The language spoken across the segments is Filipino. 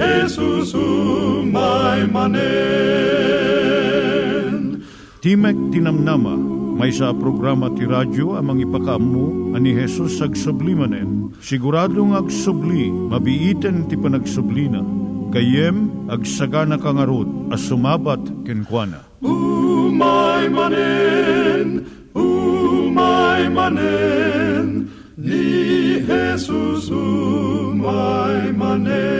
Jesus umay manen. Timek Tinamnama, may sa programa ti radyo amang ipakaammo ani Jesus ag sublimanen. Siguradong ag subli, mabiiten ti panagsublina. Kayem ag sagana kangarot as sumabat kenkwana. Umay manen, umay manen, ni Jesus umay manen.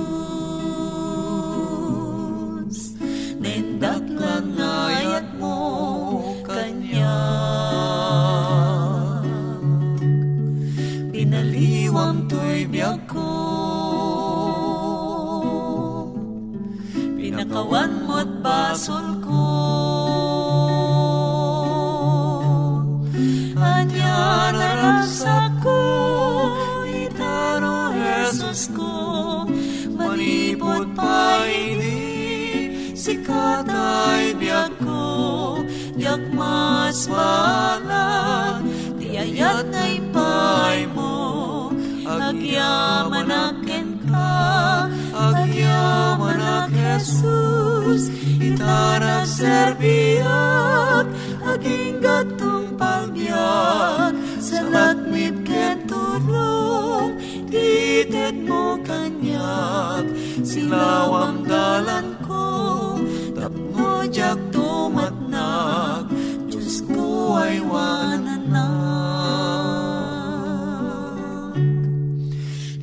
Nindaklan ngayat mo kanya Pinaliwang to'y biyag ko. Pinakawan mo't basol ko. Anya Sikat ay biyag ko Yak mas balang Di ayat na ipay mo. Agyaman akin ka Agyaman ak Jesus Itarag serbiak Aging gatong palbiak Salat mit ken turong Tited mo kanyak Silawang dalan ko ay wananak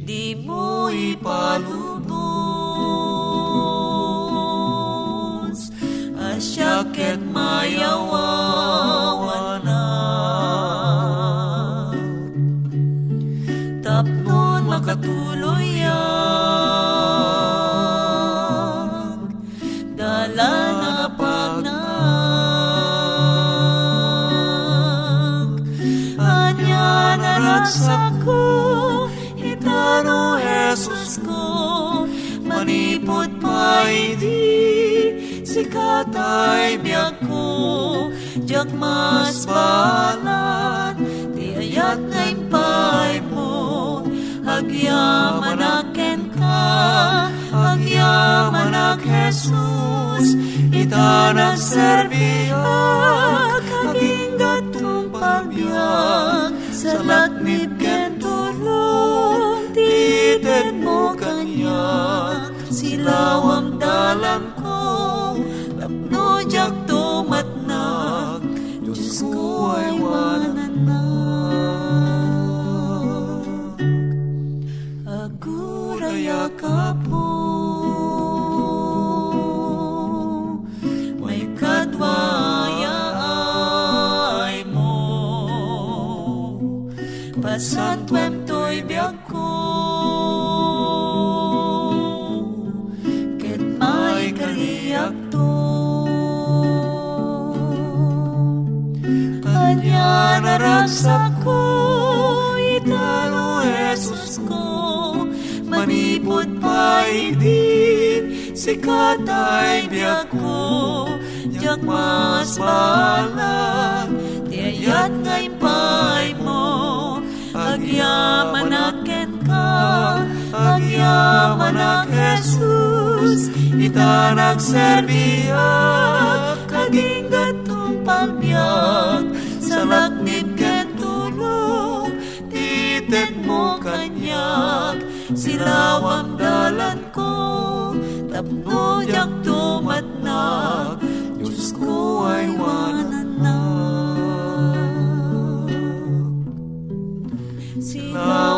Di mo ipalubos Asyaket mayawawan Diyak mas balan Di ayat na impay mo Agyaman aken ka Agyaman ak Jesus. Itanag serbiak Aging gatong pagbiak Salat din si katay biyak ko mas balag. Ti ayat ngay pay mo agyaman aken ka agyaman ak Jesus. Ita nagserbiya kaging gatong palbiyak sa laknit ken tulong titet mo kanyak silawang dalan tapno jak tumatnak Diyos ko ay wananak silawang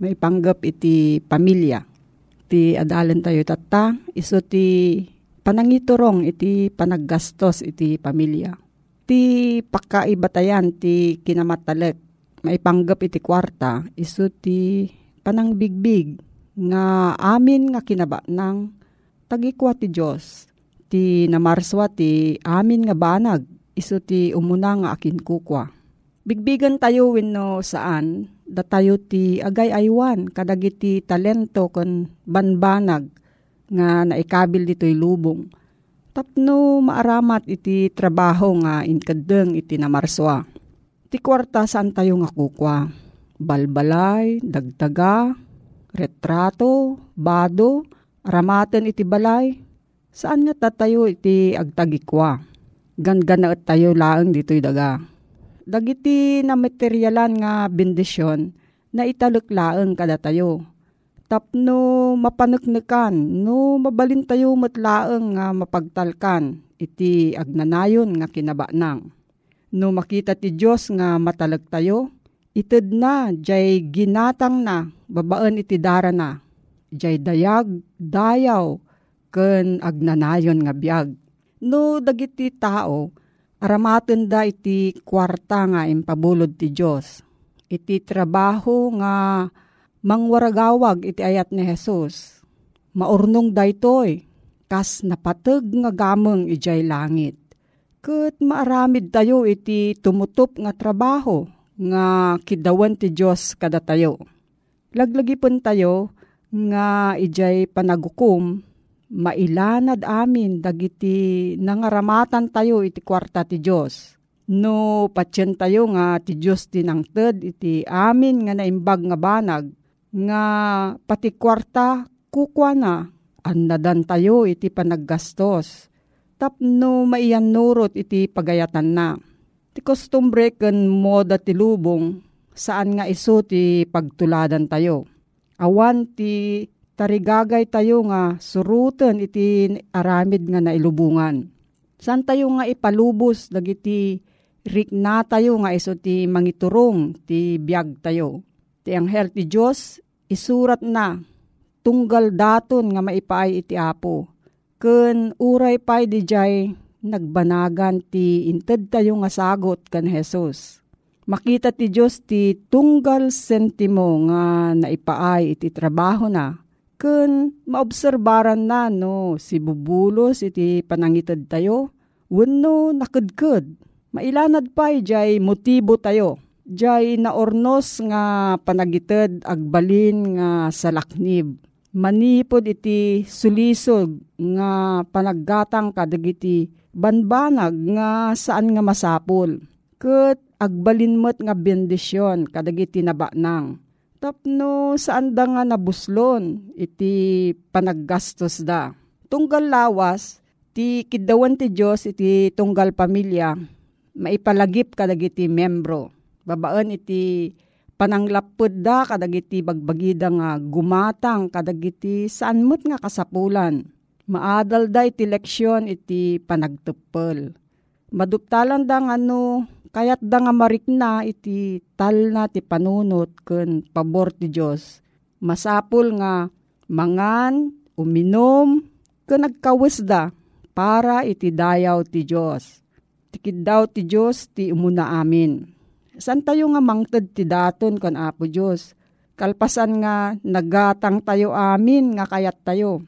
maipanggap iti pamilya. Ti adalan tayo tata, iso ti panangiturong iti panaggastos iti pamilya. Ti pakaibatayan ti kinamatalek, maipanggap iti kwarta, iso ti panangbigbig nga amin nga kinaba ng tagikwa ti Diyos. Ti namarswa ti amin nga banag, iso ti umuna nga akin kukwa. Bigbigan tayo wenno saan, da tayo ti agay aywan, kadagiti talento kon banbanag, nga naikabil dito'y lubong. Tapno maaramat iti trabaho nga inkadeng iti namarswa. Ti kwarta saan tayo nga kukwa? Balbalay, dagdaga, retrato, bado, aramaten iti balay. Saan nga tatayo iti agtagikwa? Gangana at tayo laang dito'y daga. Dagiti na materyalan nga bendisyon na italuk laang kada tayo tapno mapaneknekan, no mabalin tayo matlaeng nga mapagtalkan, iti agnanayon nga kinabanang. No makita ti Diyos nga matalag tayo, ited na, jay ginatang na, babaan iti dara na, jay dayag, dayaw, ken agnanayon nga biyag. No dagiti tao, aramaten da iti kwarta nga impabulod ti Diyos. Iti trabaho nga mangwaragawag iti ayat ni Jesus. Maurnong daytoy, kas napateg nga gameng ijay langit. Kat maaramid tayo iti tumutup nga trabaho nga kidawan ti Diyos kada tayo. Laglagipon tayo nga ijay panagukom, mailanad amin dagiti nangaramatan tayo iti kwarta ti Diyos. No patsyen tayo nga ti Diyos tinangted iti amin nga naimbag nga banag, nga pati kwarta kukwa na annadan tayo iti panaggastos. Tapno maiyan nurot iti pagayatan na. Ti kostumbre ken moda ti lubong saan nga iso ti pagtuladan tayo. Awan ti tarigagay tayo nga suruten iti aramid nga nailubungan. San tayo nga ipalubos dagiti rikna tayo nga iso ti mangiturong ti biag tayo ti anghel ti Diyos isurat na tunggal daton nga maipaay iti apo. Ken uray pay di jay nagbanagan ti inted tayo nga sagot kan Jesus. Makita ti Diyos ti tunggal sentimo nga naipaay iti trabaho na. Ken maobserbaran na no si bubulos iti panangited tayo. Wenno nakadkad. Mailanad pay jay motibo tayo Diyay naornos nga panagited agbalin nga salaknib. Manipod iti sulisog nga panaggatang kadagiti banbanag nga saan nga masapol. Ket agbalin mo't nga bendisyon kadagiti nabanang. Tapno saan da nga nabuslon iti panaggastos da. Tunggal lawas, ti kidawan ti Diyos iti tunggal pamilya, maipalagip kadagiti membro babaan iti pananglapod da kadagiti bagbagida nga gumatang kadagiti saan mo't nga kasapulan. Maadal da iti leksyon iti panagtupel. Maduptalan da nga ano, kayat da nga marikna iti tal na ti panunot ken pabor ti Diyos. Masapul nga mangan, uminom, ken nagkawis da para iti dayaw ti Diyos. Tikid daw ti Diyos ti umuna amin San tayo nga mangted ti daton kon Apo Diyos? Kalpasan nga nagatang tayo amin nga kayat tayo.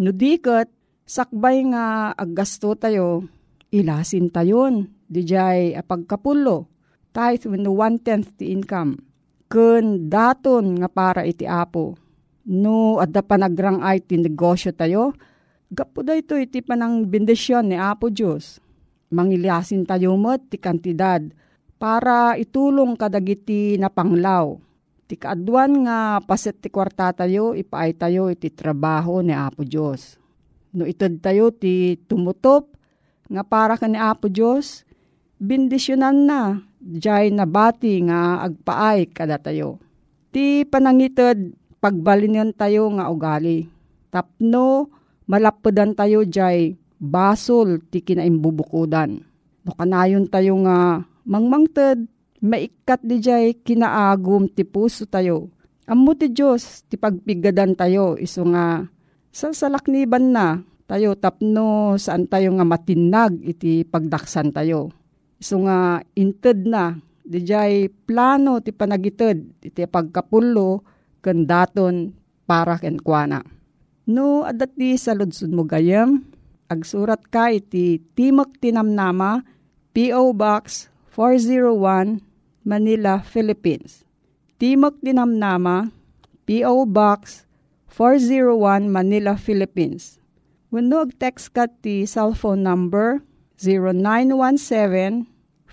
No diket, sakbay nga aggasto tayo, ilasin tayon. Dijay apagkapulo. Tithe when one-tenth ti income. Kun daton nga para iti Apo. No, adda pa nagrang ay ti negosyo tayo, gapo da ito iti panang bendisyon ni Apo Diyos. Mangiliasin tayo mo ti kantidad para itulong kadagiti na panglaw. Ti kaadwan nga paset ti kwarta tayo, ipaay tayo iti trabaho ni Apo Diyos. No itod tayo ti tumutop, nga para ka ni Apo Diyos, bindisyonan na, jay nabati nga agpaay kada tayo. Ti panangitod, pagbalinyan tayo nga ugali. Tapno, malapodan tayo jay basol ti kinaimbubukudan. No kanayon tayo nga mangmangted, maikat di jay kinaagum ti puso tayo. Ammo ti Diyos, ti pagpigadan tayo, iso nga, sa salakniban na, tayo tapno saan tayo nga matinag iti pagdaksan tayo. Iso nga, inted na, di jay plano ti panagited, iti pagkapulo, ken daton para ken kuana. No, adat di sa ludsud mo gayam, agsurat ka iti Timok Tinamnama, P.O. Box 401 Manila, Philippines. Timok Dinamnama, P.O. Box 401 Manila, Philippines. When text ka ti cellphone number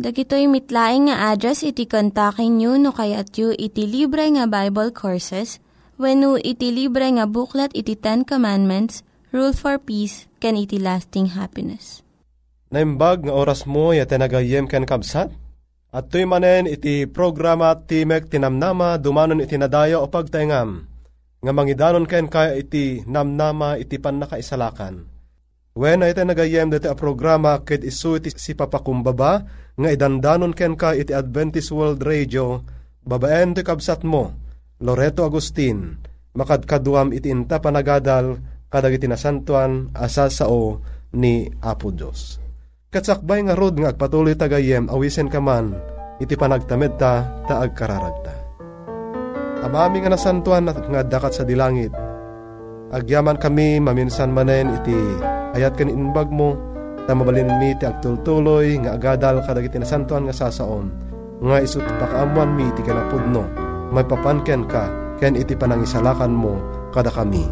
Dagitoy mitlaing nga address iti kontakin nyo no kayat yu iti libre nga Bible Courses when iti libre nga buklat iti Ten Commandments, Rule for Peace, can iti lasting happiness. Naimbag nga oras mo yate nagayem ken kabsat? At tuy manen iti programa Timek Tinamnama dumanon iti nadaya o pagtaingam. Nga mangidanon ken kaya iti namnama iti pan nakaisalakan. When iti nagayem dati a programa ket isu iti si papakumbaba nga idandanon ken ka iti Adventist World Radio babaen ti kabsat mo Loreto Agustin makadkaduam iti inta panagadal kadag iti nasantuan asa sao ni Apo Diyos. Katsakbay nga rod nga agpatuloy tagayem awisen ka man, iti panagtamed ta, ta agkararagta. Amami nga nasantuan nga dakat sa dilangit, agyaman kami maminsan manen iti ayat kan inbag mo, ta mabalin mi ti agtultuloy nga agadal kadag iti nasantuan nga sasaon, nga isut pakaamuan mi iti kanapudno, may papanken ka, ken iti panangisalakan mo kada kami.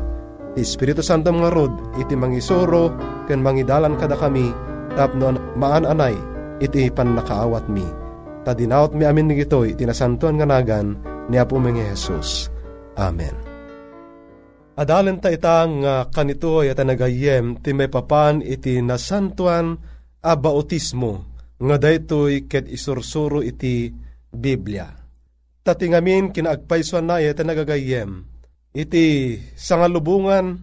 Ti Espiritu Santo nga rod, iti mangisoro, ken mangidalan kada kami, tapno maan-anay iti pan nakaawat mi. Ta dinawat mi amin ni gitoy tinasantuan nga nagan ni Apo mga Jesus. Amen. Adalen ta itang uh, kanito at nagayem ti may papan iti nasantuan a bautismo nga daytoy ket isursuro iti Biblia. Tatingamin kinaagpaysuan na iti nagagayem iti sangalubungan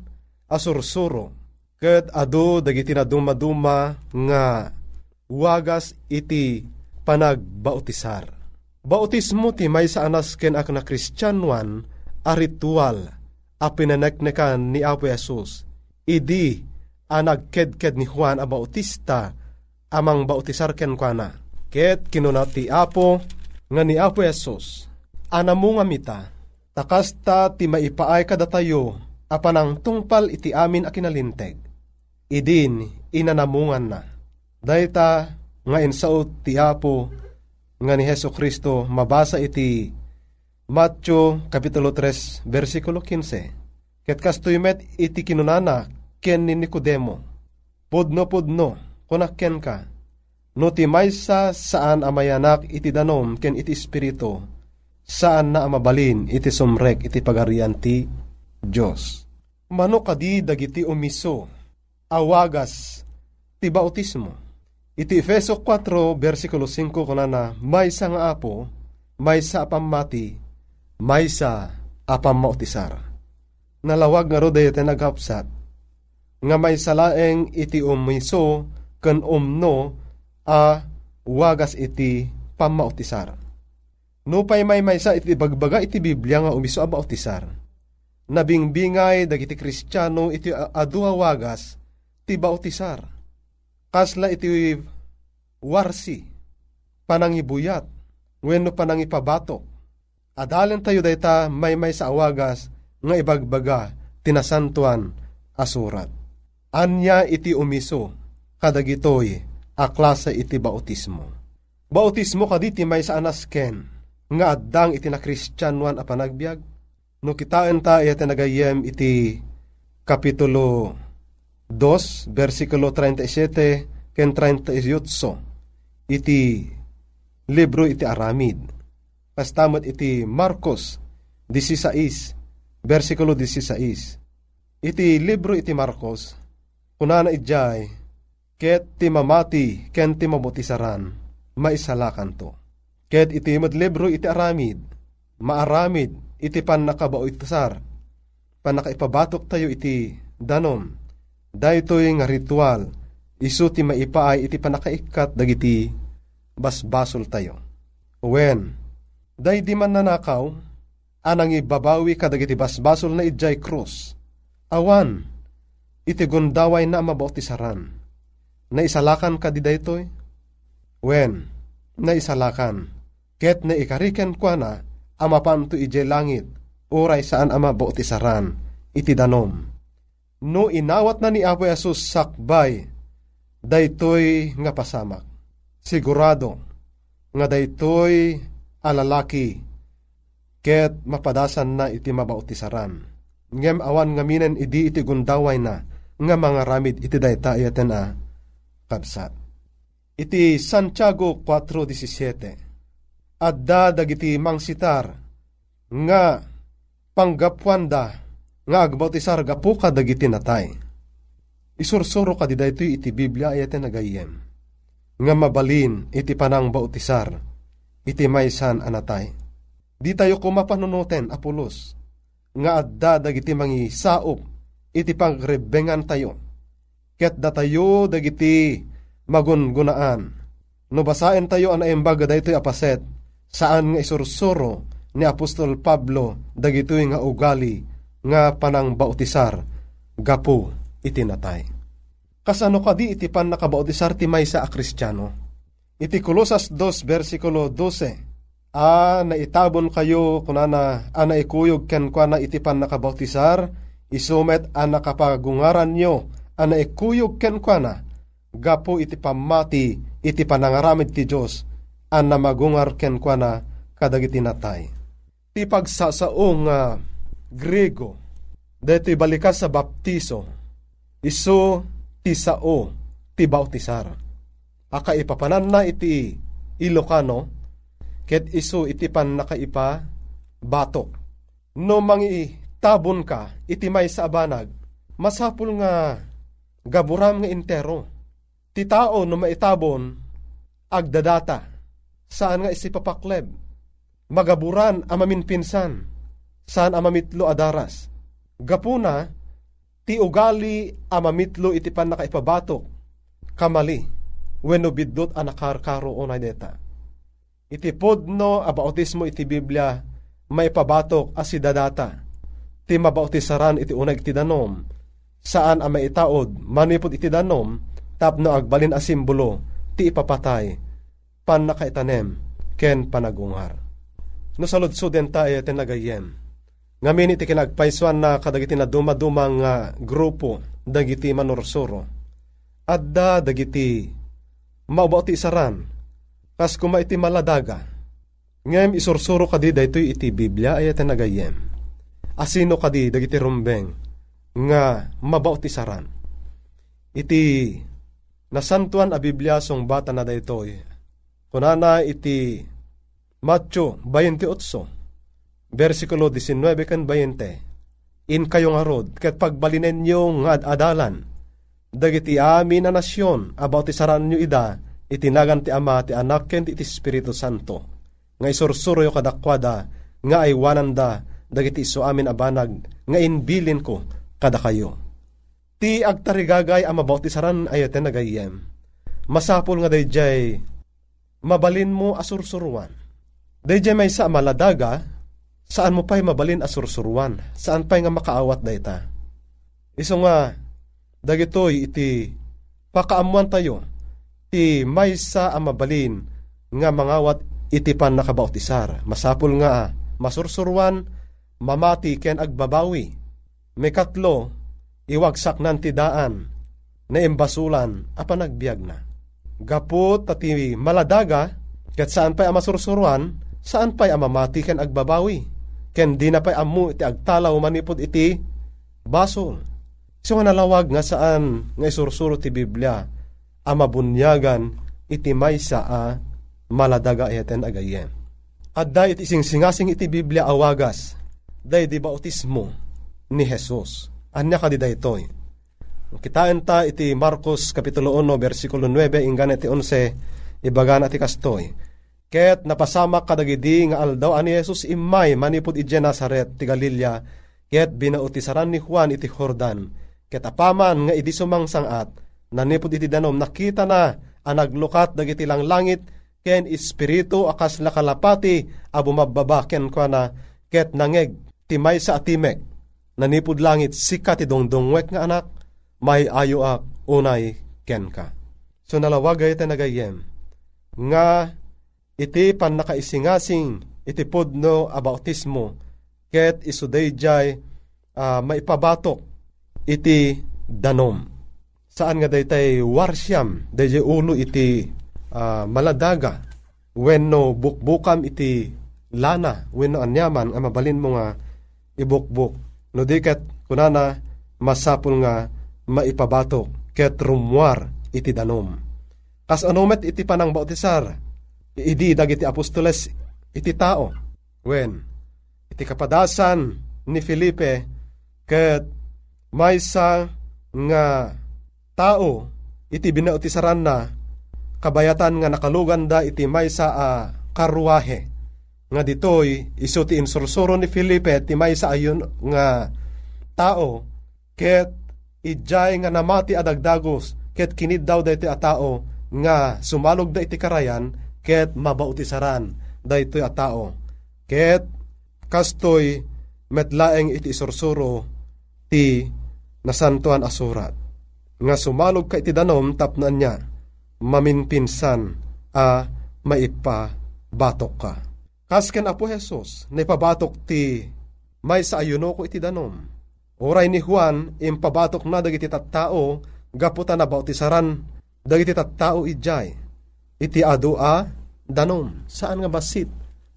asursuro Ket ado dagiti na dumaduma nga wagas iti panagbautisar. Bautismo ti may sa anas ken ak na kristyanwan a ritual a pinaneknekan ni Apo Yesus. idi anag kedked ni Juan a Bautista amang bautisar ken kwa Ket kinuna ti Apo nga ni Apo Yesus anamo nga mita takasta ti maipaay kadatayo apanang tungpal iti amin a kinalinteg. Idin inanamungan na. Dayta nga insaot ti Apo nga ni Heso Kristo mabasa iti Matthew Kapitulo 3 versikulo 15. Ket kastoy met iti kinunana ken ni Nicodemo. Pudno-pudno kunak ken ka. No ti maysa saan amayanak iti danom ken iti espiritu saan na amabalin iti sumrek iti pagarian ti Diyos. Mano kadi dagiti umiso awagas ti bautismo Iti Efeso 4, versikulo 5 kunana, may sa nga apo, may sa apamati, may sa apamautisar. Nalawag nga ro dayete nagkapsat, nga may salaeng iti umiso ken umno a wagas iti pamautisar. No pay may may sa iti bagbaga iti Biblia nga umiso a bautisar. Nabingbingay dagiti Kristiyano iti adua wagas ti bautisar kasla iti warsi, panangibuyat, wenno panangipabatok. Adalan tayo dayta may may sa awagas nga ibagbaga tinasantuan asurat. Anya iti umiso kadagitoy aklasa iti bautismo. Bautismo kaditi may sa anasken nga addang iti na kristyanuan a panagbiag. No kitaan ta iti nagayem iti kapitulo 2, versikulo 37 ken 38 iti libro iti Aramid. Kastamot iti Marcos 16, versikulo 16. Iti libro iti Marcos, kunana ijay, ket ti mamati ken ti mabutisaran, maisalakan to. Ket iti libro iti Aramid, maaramid iti pan nakabauitasar, pan nakaipabatok tayo iti danom, daytoy nga ritual isu ti maipaay iti panakaikat dagiti basbasol tayo. When, day di man nanakaw, anang ibabawi ka dagiti basbasol na idjay krus. Awan, iti gundaway na mabautisaran. Na isalakan ka di daytoy? When, na isalakan, ket na ikariken kwa na, amapanto ijay langit, oray saan ama bautisaran, iti danom no inawat na ni Apo Yesus sakbay, daytoy nga pasamak. Sigurado, nga daytoy alalaki, ket mapadasan na iti mabautisaran. Ngem awan nga minen idi iti gundaway na, nga mga ramid iti dayta ayaten a kabsat. Iti Santiago 4.17 Adda dagiti mangsitar nga panggapwanda nga agbautisar gapu ka dagiti natay. Isursuro ka di iti Biblia ayate nagayem. Nga mabalin iti panang bautisar, iti maysan anatay. Di tayo kumapanunoten apulos, nga adda dagiti mangi saop, iti pagrebengan tayo. Ket datayo dagiti magungunaan. No basaen tayo ang naimbaga daytoy apaset, saan nga isursuro ni Apostol Pablo dagitoy nga ugali nga panang bautisar gapo itinatay. Kasano kadi iti pan nakabautisar ti maysa a kristyano? Iti Kolosas 2 versikulo 12 A naitabon kayo kunana a naikuyog ken kwa na iti pan nakabautisar isumet a nakapagungaran nyo a naikuyog ken kwa na gapo iti pamati iti panangaramid ti Diyos a namagungar ken kwa na kadagiti natay. Ti pagsasao nga uh, Grego, dito ibalikas sa baptiso, iso ti sao ti bautisar. Aka ipapanan na iti Ilocano, ket iso iti pan nakaipa batok. No mangi tabon ka, iti may sa abanag, masapul nga gaburam nga intero. Ti tao no maitabon, agdadata, saan nga isipapakleb, magaburan amamin pinsan, saan amamitlo adaras. Gapuna, ti ugali amamitlo iti pan nakaipabatok, kamali, wenno biddot anakarkaro onay deta. Iti podno abautismo iti Biblia, may pabatok as dadata, ti mabautisaran iti unag ti danom, saan ang maitaod manipod iti danom tapno agbalin a simbolo ti ipapatay pan nakaitanem ken panagungar. No saludsuden ta ay tinagayem. Ngamin iti kinagpaiswan na kadagiti na dumadumang nga grupo dagiti manursuro. Adda dagiti maubaw ti kas kuma iti maladaga. Ngem isursuro kadi daytoy iti Biblia ay tinagayem. Asino kadi dagiti rumbeng nga mabaw saran. Iti nasantuan a Biblia song bata na daytoy. Kunana iti Matthew 28, versikulo 19 kan 20. In kayo nga rod, kat pagbalinen nyo nga adalan, dagiti amin na nasyon, about isaran nyo ida, itinagan ti ama ti anak ken ti Espiritu Santo. Nga isursuro kadakwada, nga ay wananda, dagiti iso amin abanag, nga inbilin ko kada kayo. Ti agtarigagay ang mabautisaran ayaten nagayem. Masapol nga dayjay, mabalin mo asursuruan. Dayjay may sa maladaga, saan mo pa'y mabalin asursuruan? Saan pa'y nga makaawat dayta? Iso nga, dagitoy iti pakaamuan tayo, ti may sa mabalin nga mangawat iti pan nakabautisar. Masapul nga, masursuruan, mamati ken agbabawi. May katlo, iwagsak nan ti daan, na imbasulan, apa nagbiag na. Gapot tati maladaga, ket saan pa'y amasursuruan, saan pa'y amamati ken agbabawi. Ken di na pa'y amu iti agtalaw manipod iti basol. So nalawag nga saan nga isursuro ti Biblia, amabunyagan iti maysa a maladaga eten agayem. At da iti singsingasing iti Biblia awagas, day di bautismo ni Jesus. Anya ka di daytoy. Kitaan ta iti Marcos Kapitulo 1, versikulo 9, inggan iti 11, ibagan ati kastoy. Ket napasamak kadagidi nga aldaw ani Jesus imay manipod iti Nazaret ti Galilea, ket binautisaran ni Juan iti Jordan. Ket apaman nga idi sumangsangat, nanipod iti danom nakita na ang dagiti lang langit, ken espiritu akas lakalapati a bumababa ken kwa na ket nangeg timay sa atimek nanipod langit sika ti dongdongwek nga anak may ayo unay ken ka. So nalawagay iti nagayem nga iti pan nakaisingasing iti podno a bautismo ket isuday jay uh, maipabatok iti danom. Saan nga daytay warsyam dayjay ulo iti uh, maladaga. Wenno bukbukam iti lana wenno anyaman ang mabalin mo nga ibukbuk. No diket kunana masapul nga maipabatok ket rumwar iti danom. Kas anumet iti panang bautisar idi dagiti apostoles iti tao. Wen iti kapadasan ni Felipe ket maysa nga tao iti binautisaran na kabayatan nga nakalugan da iti maysa a karwahe nga ditoy iso ti insursuro ni Felipe ti maysa ayon nga tao ket ijay nga namati adagdagos ket kinid daw da iti a tao nga sumalog da iti karayan ket mabautisaran da iti a tao. Ket kastoy metlaeng iti isursuro ti nasantuan asurat nga sumalog ka iti danom tapnan niya maminpinsan a maipa batok ka. Kasken apo Jesus, na ipabatok ti may sa ayuno ko iti danom. Oray ni Juan, impabatok na dagiti tattao, gaputa na bautisaran, dagiti tattao ijay. Iti adu a danom. Saan nga basit?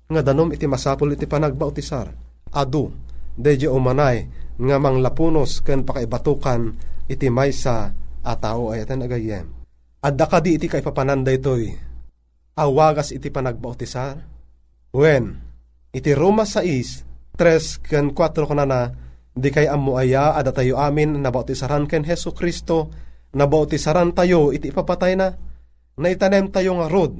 Nga danom iti masapol iti panagbautisar. Adu, deje umanay, nga manglapunos ken pakaibatukan iti maysa a tao ayatan agayem. Adda ka di iti kay papananda itoy. Awagas iti panagbautisar. When, iti Roma 6, 3 ken 4 kanana, di kay amuaya ada tayo amin nabautisaran ken Heso Kristo, nabautisaran tayo iti ipapatay na, naitanem tayo nga rod,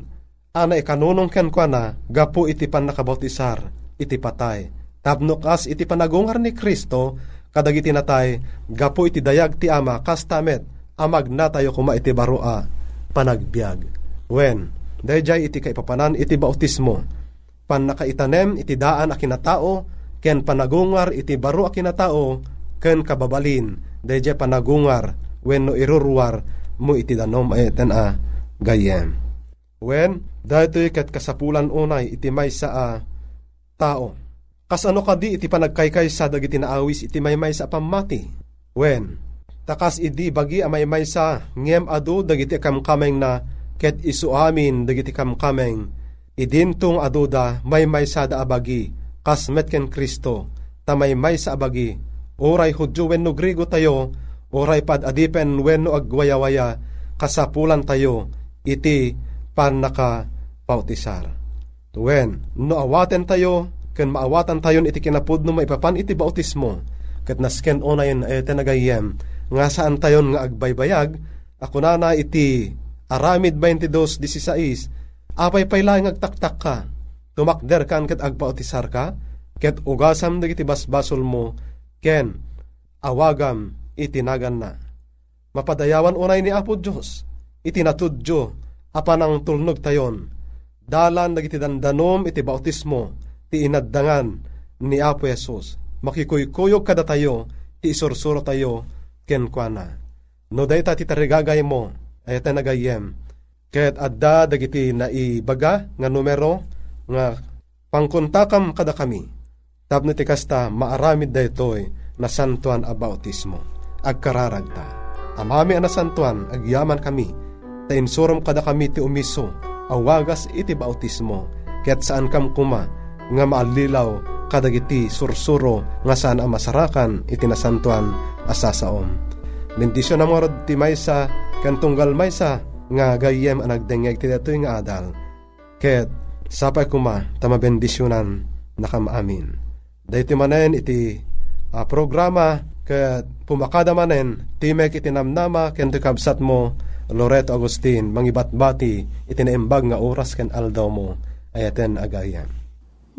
ana ikanunong ken kwa na, gapu iti pan nakabautisar, iti patay. Tapno kas iti panagungar ni Kristo, kadagiti natay, gapu iti dayag ti ama, kastamet, amag na tayo kuma iti baroa, panagbiag. When, dayjay iti kaipapanan iti bautismo, pan nakaitanem iti daan a kinatao, ken panagungar iti baro a kinatao, ken kababalin deje panagungar wenno iruruar mo iti danom ayeten a gayem. Wen, dahito kat kasapulan unay iti may sa a tao. Kas ano kadi iti panagkaykay sa dagiti naawis iti may may sa pamati. Wen, takas idi bagi amay may sa ngem adu dagiti kamkameng na ket isu amin dagiti kamkameng idintong aduda may may sa da abagi kas metken Kristo ta may may sa abagi oray hudyo wenno grigo tayo oray pad adipen wenno agwayawaya kasapulan tayo iti pan naka pautisar. Wen, no awaten tayo, ken maawatan tayon iti kinapud no maipapan iti bautismo, ket nasken onayen ete nagayem, nga saan tayon nga agbaybayag, ako na na iti aramid 22.16, apay paylaing agtaktak ka, tumakder kan ket agpautisar ka, ket ugasam dagiti basbasol mo, ken awagam itinagan na. Mapadayawan unay ni Apo Diyos, itinatudyo, apan ang tulnog tayon, dalan dagiti dandanom iti bautismo, ti inaddangan ni Apo Yesus. Makikuykuyog kada tayo, ti isursuro tayo, ken kuana. No day ta ti tarigagay mo, ay ta nagayem, ket adda dagiti naibaga nga numero, nga pangkontakam kada kami. Tapno ti kasta maaramid daytoy na santuan a bautismo. Agkararagta. Amami ana santuan, agyaman kami, ta insurom kada kami ti umiso, awagas iti bautismo, ket saan kam kuma, nga maalilaw kadagiti sursuro nga saan ang masarakan iti nasantuan asasaom. Bendisyon na mga ti maysa, kantunggal maysa, nga gayem ang nagdengeg ti datoy nga adal. Ket, sapay kuma, tama bendisyonan nakamamin. Dahiti manen iti uh, programa ket pumakada manen timek iti namnama ken kabsat mo Loreto Agustin mangibatbati iti naimbag nga oras ken aldaw mo ayaten agayan.